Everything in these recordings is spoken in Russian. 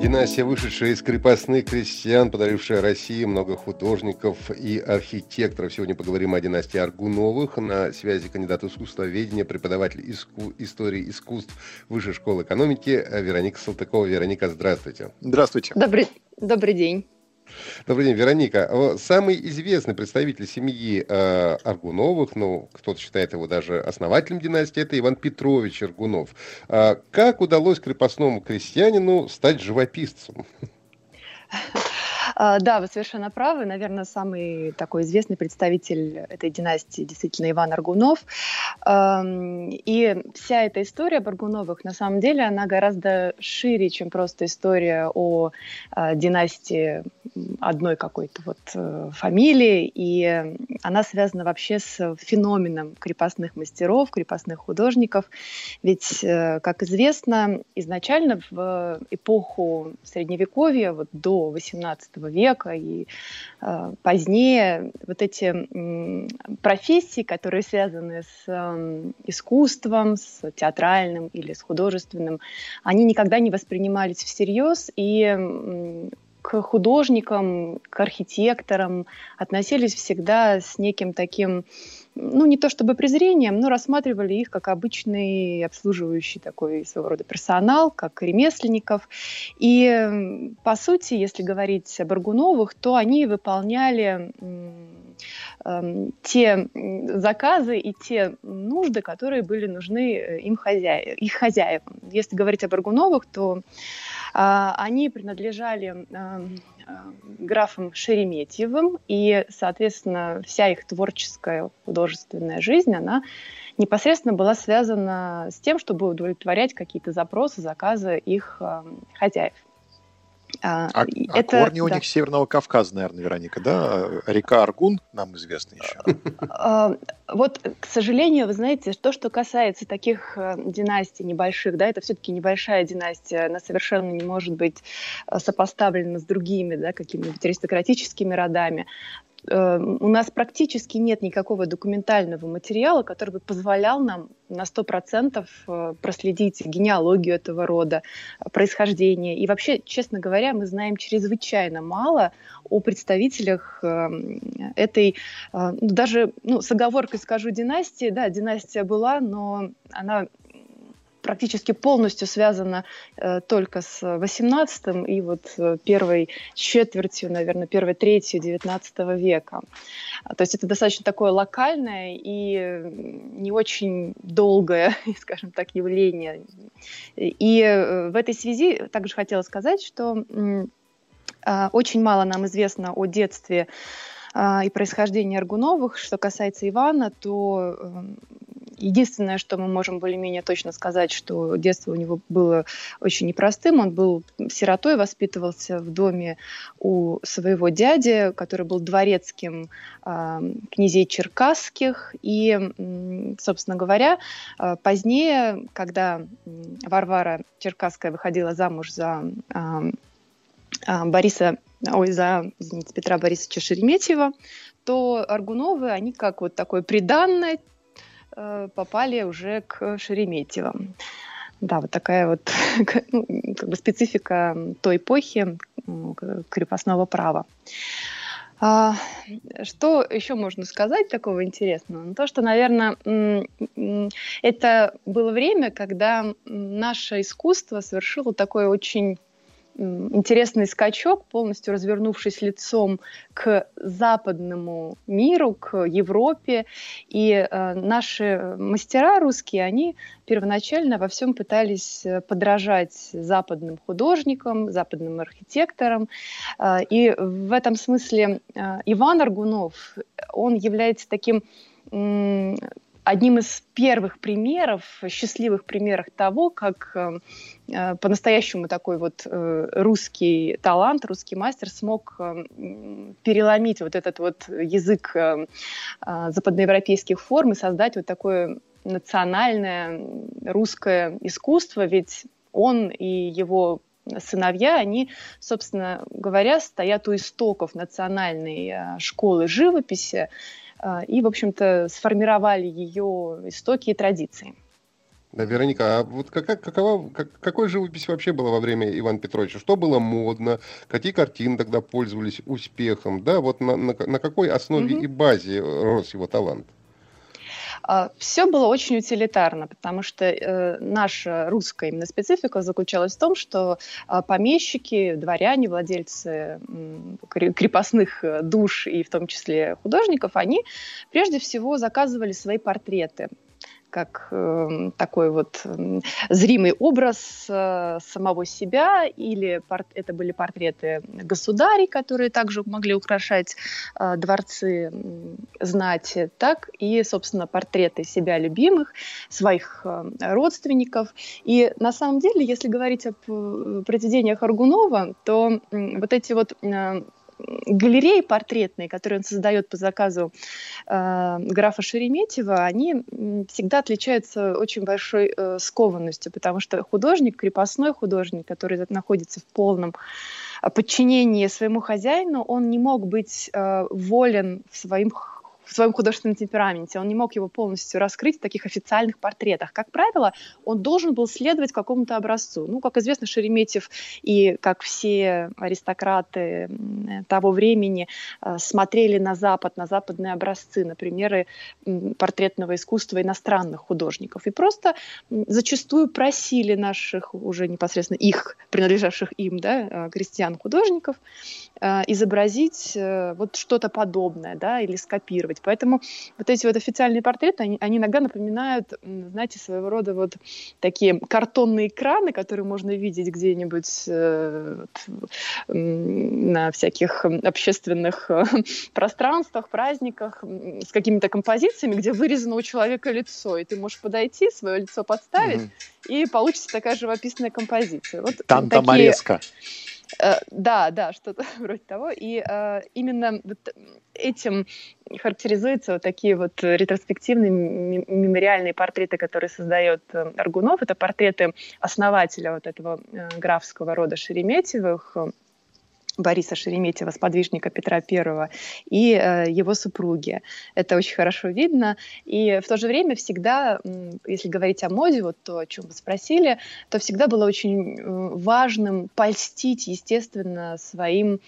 Династия, вышедшая из крепостных крестьян, подарившая России много художников и архитекторов. Сегодня поговорим о династии Аргуновых. На связи кандидат искусствоведения, преподаватель иску... истории искусств Высшей школы экономики Вероника Салтыкова. Вероника, здравствуйте. Здравствуйте. Добрый, добрый день. Добрый день, Вероника. Самый известный представитель семьи э, Аргуновых, ну, кто-то считает его даже основателем династии, это Иван Петрович Аргунов. Э, как удалось крепостному крестьянину стать живописцем? А, да, вы совершенно правы. Наверное, самый такой известный представитель этой династии действительно Иван Аргунов. И вся эта история об Аргуновых, на самом деле, она гораздо шире, чем просто история о а, династии одной какой-то вот э, фамилии. И она связана вообще с феноменом крепостных мастеров, крепостных художников. Ведь, э, как известно, изначально в эпоху Средневековья, вот до XVIII века и э, позднее вот эти э, профессии, которые связаны с э, искусством, с театральным или с художественным, они никогда не воспринимались всерьез и э, к художникам, к архитекторам относились всегда с неким таким ну, не то чтобы презрением, но рассматривали их как обычный обслуживающий такой своего рода персонал, как ремесленников. И, по сути, если говорить об Аргуновых, то они выполняли э, те заказы и те нужды, которые были нужны э, им хозяев, их хозяевам. Если говорить об Аргуновых, то э, они принадлежали э, графом Шереметьевым, и, соответственно, вся их творческая художественная жизнь, она непосредственно была связана с тем, чтобы удовлетворять какие-то запросы, заказы их э, хозяев. А, а, а это, корни у да. них Северного Кавказа, наверное, Вероника, да? Река Аргун нам известна еще. Вот, к сожалению, вы знаете, то, что касается таких э, династий небольших, да, это все-таки небольшая династия, она совершенно не может быть э, сопоставлена с другими, да, какими-нибудь аристократическими родами. Эм, у нас практически нет никакого документального материала, который бы позволял нам на 100% э, проследить генеалогию этого рода, происхождение. И вообще, честно говоря, мы знаем чрезвычайно мало о представителях эм, этой, э, даже ну, с оговоркой скажу династии, да, династия была, но она практически полностью связана э, только с 18 и вот э, первой четвертью, наверное, первой третью 19 века. А, то есть это достаточно такое локальное и не очень долгое, скажем так, явление. И э, в этой связи также хотела сказать, что э, очень мало нам известно о детстве э, и происхождении Аргуновых. Что касается Ивана, то эм, Единственное, что мы можем более-менее точно сказать, что детство у него было очень непростым. Он был сиротой, воспитывался в доме у своего дяди, который был дворецким э, князей черкасских. И, собственно говоря, э, позднее, когда Варвара Черкасская выходила замуж за э, Бориса, ой, за, извините, Петра Борисовича Шереметьева, то Аргуновы, они как вот такое приданное Э, попали уже к Шереметьевым. Да, вот такая вот ну, как бы специфика той эпохи крепостного права. А, что еще можно сказать такого интересного? Ну, то, что, наверное, это было время, когда наше искусство совершило такое очень интересный скачок, полностью развернувшись лицом к западному миру, к Европе. И э, наши мастера русские, они первоначально во всем пытались э, подражать западным художникам, западным архитекторам. Э, и в этом смысле э, Иван Аргунов, он является таким одним из первых примеров, счастливых примеров того, как э, э, по-настоящему такой вот э, русский талант, русский мастер смог э, переломить вот этот вот язык э, э западноевропейских форм и создать вот такое национальное русское искусство, ведь он и его сыновья, они, собственно говоря, стоят у истоков национальной э, школы живописи и, в общем-то, сформировали ее истоки и традиции. Да, Вероника, а вот какая, какова, как, какой живопись вообще была во время Ивана Петровича? Что было модно? Какие картины тогда пользовались успехом? Да, вот на, на, на какой основе угу. и базе рос его талант? А, Все было очень утилитарно, потому что э, наша русская именно специфика заключалась в том, что э, помещики, дворяне, владельцы э, крепостных душ и в том числе художников, они прежде всего заказывали свои портреты как э, такой вот э, зримый образ э, самого себя, или порт, это были портреты государей, которые также могли украшать э, дворцы э, знати, так и, собственно, портреты себя любимых, своих э, родственников. И на самом деле, если говорить об э, произведениях Аргунова, то э, вот эти вот э, галереи портретные, которые он создает по заказу э, графа Шереметьева, они всегда отличаются очень большой э, скованностью, потому что художник, крепостной художник, который находится в полном подчинении своему хозяину, он не мог быть э, волен в своих в своем художественном темпераменте. Он не мог его полностью раскрыть в таких официальных портретах. Как правило, он должен был следовать какому-то образцу. Ну, как известно, Шереметьев и как все аристократы того времени э, смотрели на Запад, на западные образцы, на примеры портретного искусства иностранных художников. И просто зачастую просили наших уже непосредственно их, принадлежавших им, да, э, крестьян-художников, э, изобразить вот что-то подобное, да, или скопировать делать. Поэтому вот эти вот официальные портреты, они, они иногда напоминают, знаете, своего рода вот такие картонные экраны, которые можно видеть где-нибудь э, на всяких общественных э, пространствах, праздниках с какими-то композициями, где вырезано у человека лицо, и ты можешь подойти, свое лицо подставить, mm-hmm. и получится такая живописная композиция. Вот Танта-морезка. Такие... Э, да, да, что-то вроде того. И э, именно вот этим характеризуются вот такие вот ретроспективные мемориальные портреты, которые создает э, Аргунов. Это портреты основателя вот этого э, графского рода Шереметьевых, Бориса Шереметьева, сподвижника Петра I, и э, его супруги. Это очень хорошо видно. И в то же время всегда, если говорить о моде, вот то, о чем вы спросили, то всегда было очень важным польстить, естественно, своим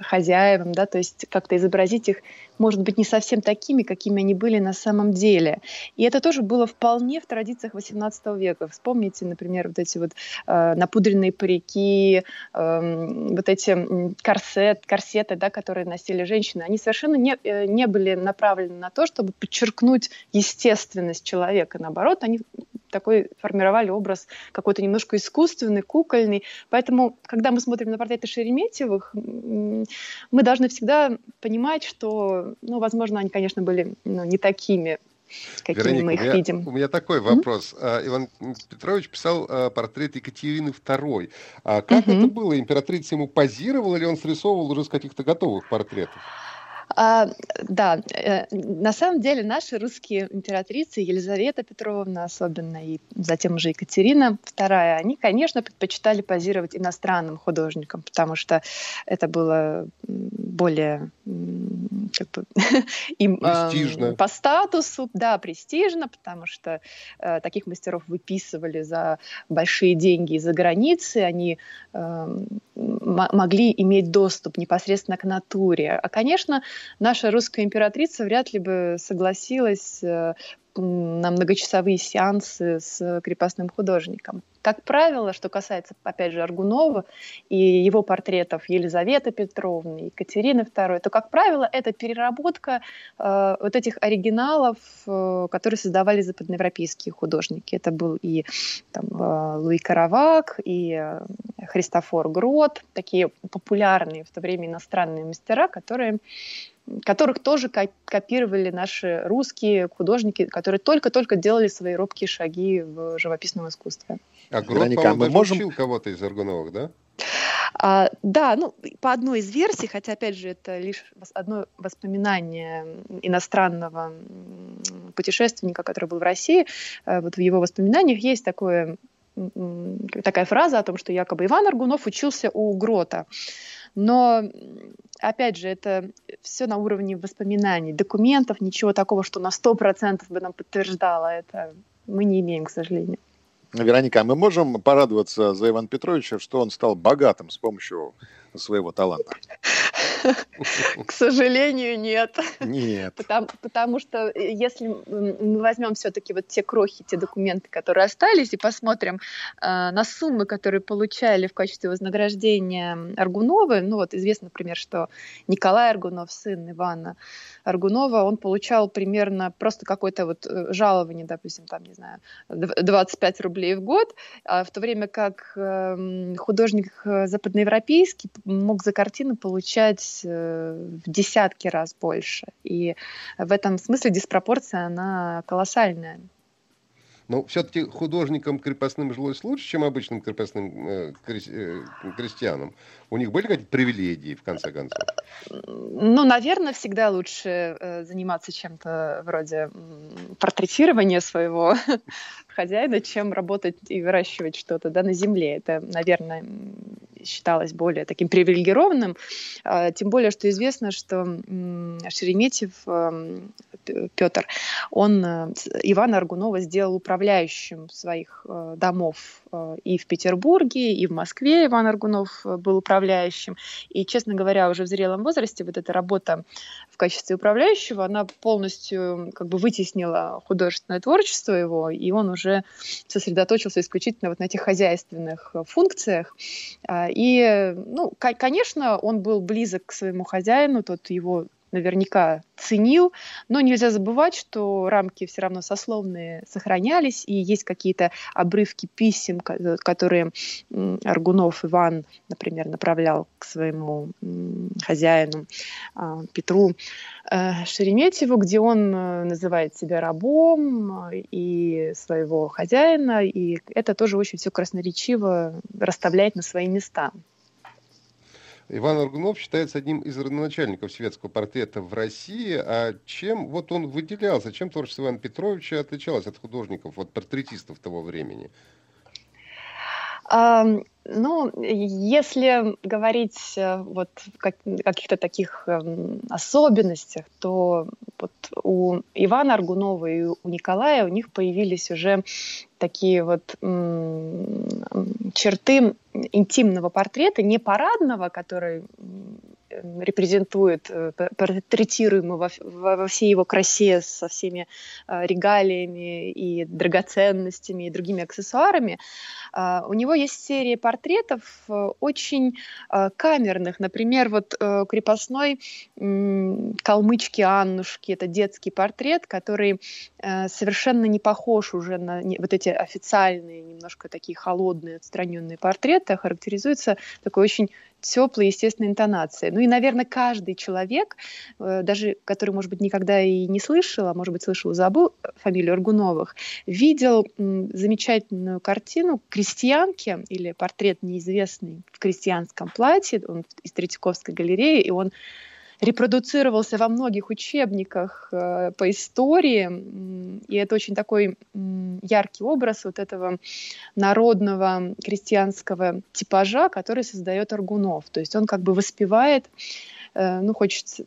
хозяевам, да, то есть как-то изобразить их, может быть, не совсем такими, какими они были на самом деле. И это тоже было вполне в традициях XVIII века. Вспомните, например, вот эти вот э, напудренные парики, э, вот эти корсет, корсеты, да, которые носили женщины, они совершенно не, э, не были направлены на то, чтобы подчеркнуть естественность человека. Наоборот, они такой формировали образ какой-то немножко искусственный, кукольный. Поэтому, когда мы смотрим на портреты Шереметьевых, мы должны всегда понимать, что, ну, возможно, они, конечно, были ну, не такими какими Вероника, мы их у меня, видим. У меня такой вопрос. Mm-hmm. Иван Петрович писал а, портрет Екатерины II. А как mm-hmm. это было? Императрица ему позировала или он срисовывал уже с каких-то готовых портретов? А, да, э, на самом деле наши русские императрицы, Елизавета Петровна особенно, и затем уже Екатерина II, они, конечно, предпочитали позировать иностранным художникам, потому что это было более как бы, им престижно. Э, по статусу, да, престижно, потому что э, таких мастеров выписывали за большие деньги из-за границы, они э, могли иметь доступ непосредственно к натуре. А, конечно, наша русская императрица вряд ли бы согласилась э, на многочасовые сеансы с крепостным художником. Как правило, что касается, опять же, Аргунова и его портретов Елизаветы Петровны, Екатерины II, то, как правило, это переработка э, вот этих оригиналов, э, которые создавали западноевропейские художники. Это был и там, э, Луи Каравак, и э, Христофор Грот, такие популярные в то время иностранные мастера, которые которых тоже копировали наши русские художники, которые только-только делали свои робкие шаги в живописном искусстве. А Грот, по-моему, можем... кого-то из Аргуновых, да? А, да, ну, по одной из версий, хотя, опять же, это лишь одно воспоминание иностранного путешественника, который был в России, вот в его воспоминаниях есть такое такая фраза о том, что якобы Иван Аргунов учился у Грота. Но, опять же, это все на уровне воспоминаний, документов, ничего такого, что на 100% бы нам подтверждало это, мы не имеем, к сожалению. Вероника, а мы можем порадоваться за Ивана Петровича, что он стал богатым с помощью своего таланта? К сожалению, нет. Нет. Потому, потому что э, если мы возьмем все-таки вот те крохи, те документы, которые остались, и посмотрим э, на суммы, которые получали в качестве вознаграждения Аргуновы, ну вот известно, например, что Николай Аргунов, сын Ивана Аргунова, он получал примерно просто какое-то вот э, жалование, допустим, там, не знаю, 25 рублей в год, а в то время как эм, художник э, западноевропейский мог за картину получать э, в десятки раз больше. И в этом смысле диспропорция, она колоссальная. Но все-таки художникам крепостным жилось лучше, чем обычным крепостным э, э, крестьянам. У них были какие-то привилегии, в конце концов? Ну, наверное, всегда лучше э, заниматься чем-то вроде портретирования своего хозяина, чем работать и выращивать что-то да, на земле. Это, наверное, считалось более таким привилегированным. А, тем более, что известно, что Шереметьев эм, Петр, он э, Ивана Аргунова сделал управляющим своих э, домов э, и в Петербурге, и в Москве Иван Аргунов был управляющим. И, честно говоря, уже в зрелом возрасте вот эта работа в качестве управляющего, она полностью как бы вытеснила художественное творчество его, и он уже сосредоточился исключительно вот на этих хозяйственных функциях. А, и, ну, конечно, он был близок к своему хозяину, тот его наверняка ценил, но нельзя забывать, что рамки все равно сословные сохранялись, и есть какие-то обрывки писем, которые Аргунов Иван, например, направлял к своему хозяину а, Петру э, Шереметьеву, где он э, называет себя рабом э, и своего хозяина, и это тоже очень все красноречиво расставляет на свои места. Иван Аргунов считается одним из родоначальников светского портрета в России. А чем вот он выделялся, чем творчество Ивана Петровича отличалось от художников, вот портретистов того времени? Ну, если говорить э, вот как, каких-то таких эм, особенностях, то вот у Ивана Аргунова и у Николая у них появились уже такие вот черты интимного портрета, не парадного, который репрезентует э, портретируемый во, во всей его красе со всеми э, регалиями и драгоценностями и другими аксессуарами. А, у него есть серия портретов э, очень камерных. Например, вот крепостной калмычки Аннушки, это детский портрет, который совершенно не похож уже на вот эти официальные, немножко такие холодные, отстраненные портреты, а характеризуется такой очень теплой, естественной интонацией. Ну и, наверное, каждый человек, э, даже который, может быть, никогда и не слышал, а может быть, слышал забыл фамилию Аргуновых, видел замечательную картину крестьянки или портрет неизвестный в крестьянском платье, он из Третьяковской галереи, и он репродуцировался во многих учебниках э, по истории, и это очень такой яркий образ вот этого народного крестьянского типажа, который создает Аргунов. То есть он как бы воспевает э, ну, хочется,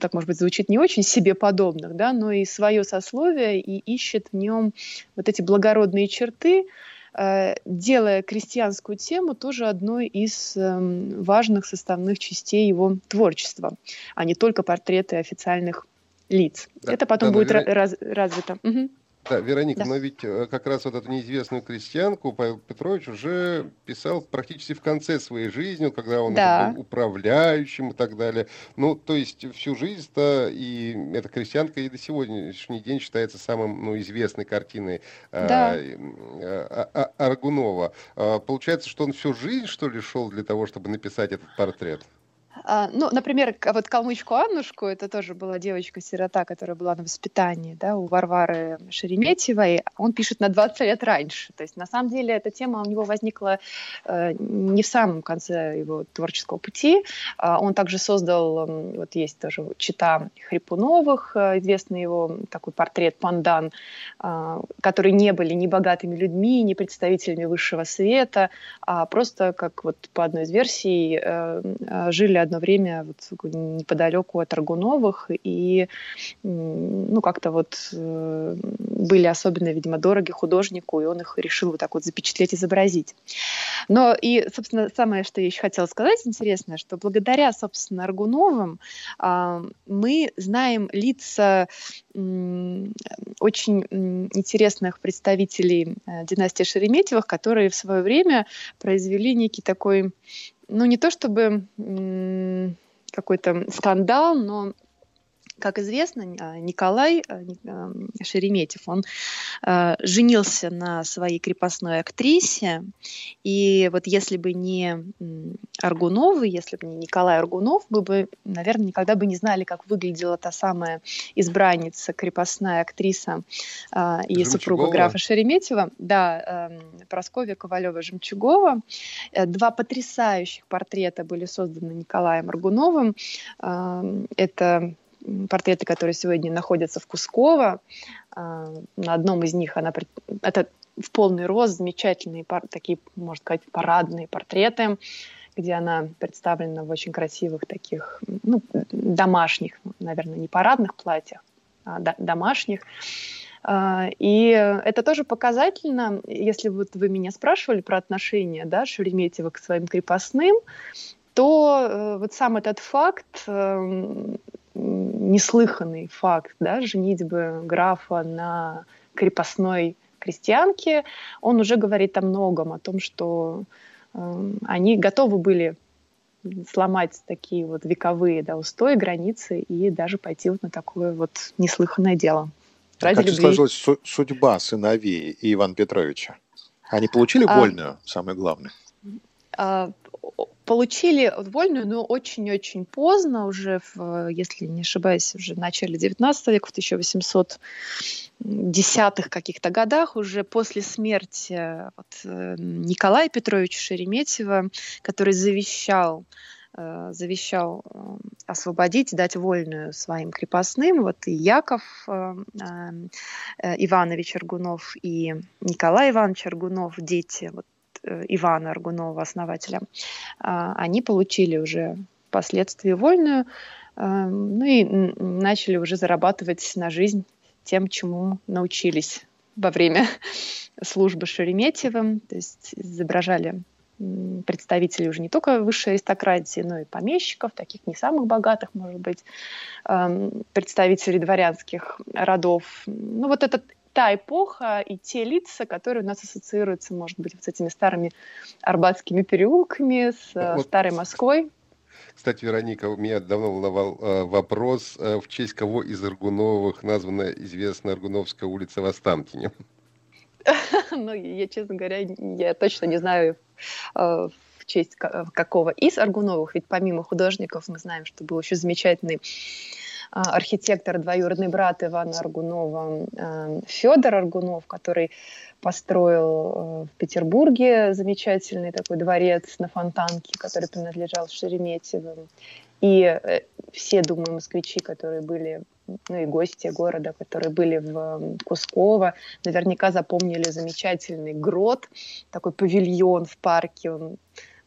так, может быть, звучит не очень себе подобных, да, но и свое сословие, и ищет в нем вот эти благородные черты, делая крестьянскую тему тоже одной из эм, важных составных частей его творчества, а не только портреты официальных лиц. Да, Это потом да, будет раз, развито. Угу. Да, Вероника, да. но ведь э, как раз вот эту неизвестную крестьянку Павел Петрович уже писал практически в конце своей жизни, когда он да. был управляющим и так далее. Ну, то есть всю жизнь-то и эта крестьянка и до сегодняшний день считается самым ну, известной картиной э, да. э, Аргунова. Получается, что он всю жизнь, что ли, шел для того, чтобы написать этот портрет? А, ну, например, вот Калмычку Аннушку, это тоже была девочка-сирота, которая была на воспитании да, у Варвары Шереметьевой. Он пишет на 20 лет раньше. То есть, на самом деле, эта тема у него возникла э, не в самом конце его творческого пути. А он также создал, вот есть тоже чита Хрипуновых, э, известный его такой портрет Пандан, э, которые не были ни богатыми людьми, ни представителями высшего света, а просто, как вот по одной из версий, э, э жили одно время вот неподалеку от Аргуновых, и ну, как-то вот э, были особенно, видимо, дороги художнику, и он их решил вот так вот запечатлеть, изобразить. Но и, собственно, самое, что я еще хотела сказать, интересное, что благодаря, собственно, Аргуновым э, мы знаем лица очень интересных представителей э, династии Шереметьевых, которые в свое время произвели некий такой ну, не то чтобы какой-то скандал, но как известно, а, Николай а, а, Шереметьев, он женился на своей крепостной актрисе, и вот если бы не Аргунов, если бы не Николай Аргунов, мы бы, наверное, никогда бы не знали, как выглядела та самая избранница, крепостная актриса и супруга графа Шереметьева, да, Прасковья Ковалева-Жемчугова. Э, два потрясающих портрета были созданы Николаем Аргуновым. Это портреты, которые сегодня находятся в Кусково. А, на одном из них она... Это в полный рост, замечательные такие, можно сказать, парадные портреты, где она представлена в очень красивых таких, ну, домашних, наверное, не парадных платьях, а домашних. А, и это тоже показательно, если вот вы меня спрашивали про отношение да, Шереметьева к своим крепостным, то э, вот сам этот факт эм, неслыханный факт, да, женитьбы графа на крепостной крестьянке, он уже говорит о многом, о том, что э, они готовы были сломать такие вот вековые да, устои, границы и даже пойти вот на такое вот неслыханное дело. Ради как любви. сложилась судьба сыновей Ивана Петровича? Они получили а, вольную, самое главное? А, получили вольную, но очень-очень поздно, уже, в, если не ошибаюсь, уже в начале 19 века, в 1810-х каких-то годах, уже после смерти вот, э, Николая Петровича Шереметьева, который завещал э, завещал э, освободить, дать вольную своим крепостным. Вот и Яков Иванович Аргунов, и Николай Иванович Аргунов, дети вот Ивана Аргунова, основателя, а, они получили уже впоследствии вольную, а, ну и начали уже зарабатывать на жизнь тем, чему научились во время службы Шереметьевым, то есть изображали представителей уже не только высшей аристократии, но и помещиков, таких не самых богатых, может быть, представителей дворянских родов. Ну вот этот та эпоха и те лица, которые у нас ассоциируются, может быть, вот с этими старыми арбатскими переулками, с э, вот. старой Москвой. Кстати, Вероника, у меня давно волновал э, вопрос, э, в честь кого из Аргуновых названа известная Аргуновская улица в Останкине? Ну, я, честно говоря, я точно не знаю, э, в честь какого из Аргуновых, ведь помимо художников мы знаем, что был еще замечательный архитектор, двоюродный брат Ивана Аргунова, а, Федор Аргунов, который построил э, в Петербурге замечательный такой дворец на Фонтанке, который принадлежал Шереметьевым. И э, все, думаю, москвичи, которые были, ну и гости города, которые были в Кусково, наверняка запомнили замечательный грот, такой павильон в парке. Он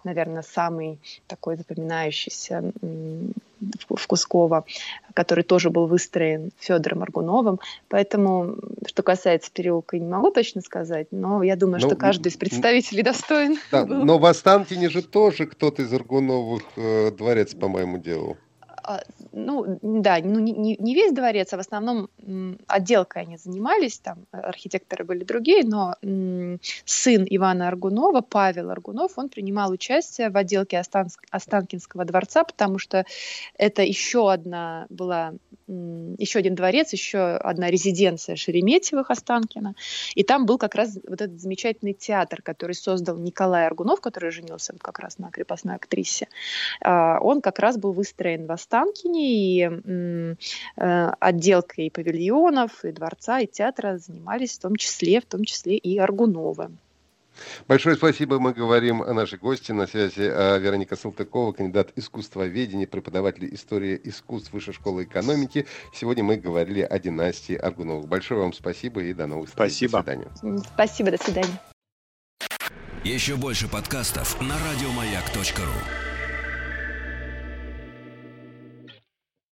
наверное, самый такой запоминающийся в Кусково, который тоже был выстроен Федором Аргуновым. Поэтому, что касается переулка, не могу точно сказать, но я думаю, но, что ну, каждый из представителей достоин. Да, но в Останкине же тоже кто-то из Аргуновых э, дворец, по-моему, делал. Ну, да, ну, не, не весь дворец, а в основном отделкой они занимались, там архитекторы были другие, но сын Ивана Аргунова, Павел Аргунов, он принимал участие в отделке Останкинского дворца, потому что это еще одна была еще один дворец, еще одна резиденция Шереметьевых Останкина. И там был как раз вот этот замечательный театр, который создал Николай Аргунов, который женился как раз на крепостной актрисе. А, он как раз был выстроен в Останкине, и э, отделкой павильонов, и дворца, и театра занимались в том числе, в том числе и Аргуновы. Большое спасибо. Мы говорим о нашей гости. На связи а, Вероника Салтыкова, кандидат искусствоведения, преподаватель истории искусств Высшей школы экономики. Сегодня мы говорили о династии Аргуновых. Большое вам спасибо и до новых встреч. Спасибо. До свидания. Спасибо, до свидания. Еще больше подкастов на радиомаяк.ру